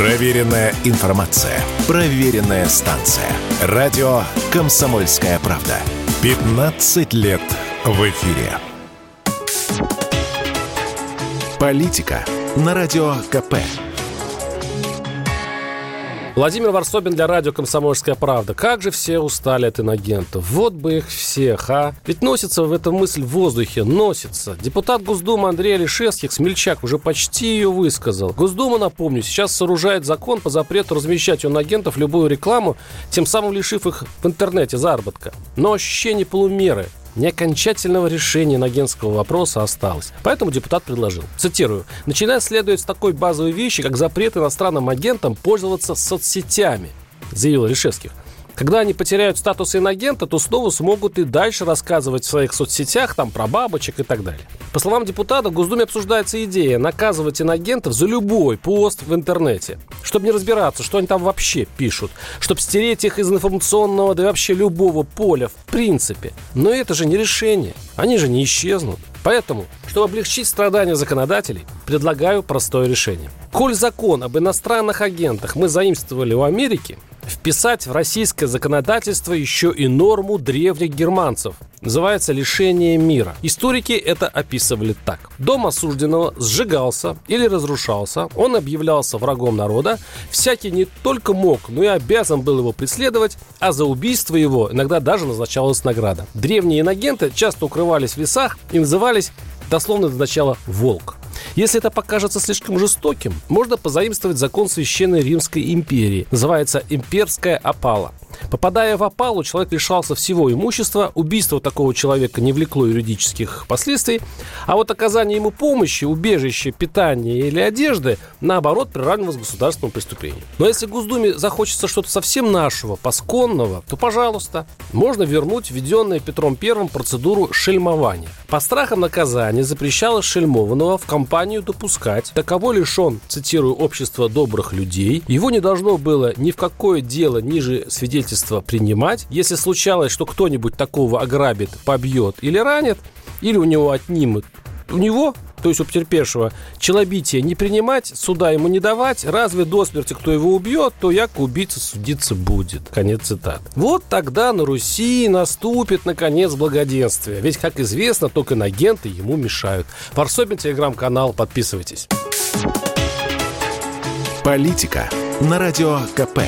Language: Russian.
Проверенная информация. Проверенная станция. Радио «Комсомольская правда». 15 лет в эфире. Политика на Радио КП. Владимир Варсобин для радио «Комсомольская правда». Как же все устали от инагентов. Вот бы их всех, а. Ведь носится в этом мысль в воздухе. Носится. Депутат Госдумы Андрей Алишевских, Смельчак, уже почти ее высказал. Госдума, напомню, сейчас сооружает закон по запрету размещать у инагентов любую рекламу, тем самым лишив их в интернете заработка. Но ощущение полумеры – не окончательного решения иногенского вопроса осталось. Поэтому депутат предложил, цитирую, «Начинать следует с такой базовой вещи, как запрет иностранным агентам пользоваться соцсетями», заявил Решевских. Когда они потеряют статус иногента, то снова смогут и дальше рассказывать в своих соцсетях там про бабочек и так далее. По словам депутата, в Госдуме обсуждается идея наказывать иногентов за любой пост в интернете, чтобы не разбираться, что они там вообще пишут, чтобы стереть их из информационного, да и вообще любого поля в принципе. Но это же не решение, они же не исчезнут. Поэтому, чтобы облегчить страдания законодателей, предлагаю простое решение. Коль закон об иностранных агентах мы заимствовали у Америки, вписать в российское законодательство еще и норму древних германцев. Называется «лишение мира». Историки это описывали так. Дом осужденного сжигался или разрушался, он объявлялся врагом народа, всякий не только мог, но и обязан был его преследовать, а за убийство его иногда даже назначалась награда. Древние инагенты часто укрывались в лесах и назывались дословно до начала «волк». Если это покажется слишком жестоким, можно позаимствовать закон Священной Римской империи. Называется «Имперская опала». Попадая в опалу, человек лишался всего имущества, убийство такого человека не влекло юридических последствий, а вот оказание ему помощи, убежища, питания или одежды, наоборот, приравнивалось к государственному преступлению. Но если Госдуме захочется что-то совсем нашего, посконного, то, пожалуйста, можно вернуть введенную Петром I процедуру шельмования. По страхам наказания запрещалось шельмованного в компанию допускать. Таково лишен, цитирую, общество добрых людей. Его не должно было ни в какое дело ниже свидетельства свидетельство принимать. Если случалось, что кто-нибудь такого ограбит, побьет или ранит, или у него отнимут у него, то есть у потерпевшего, челобитие не принимать, суда ему не давать, разве до смерти кто его убьет, то як убийца судиться будет. Конец цитат. Вот тогда на Руси наступит, наконец, благоденствие. Ведь, как известно, только инагенты ему мешают. Варсобин, телеграм-канал, подписывайтесь. Политика на Радио КП.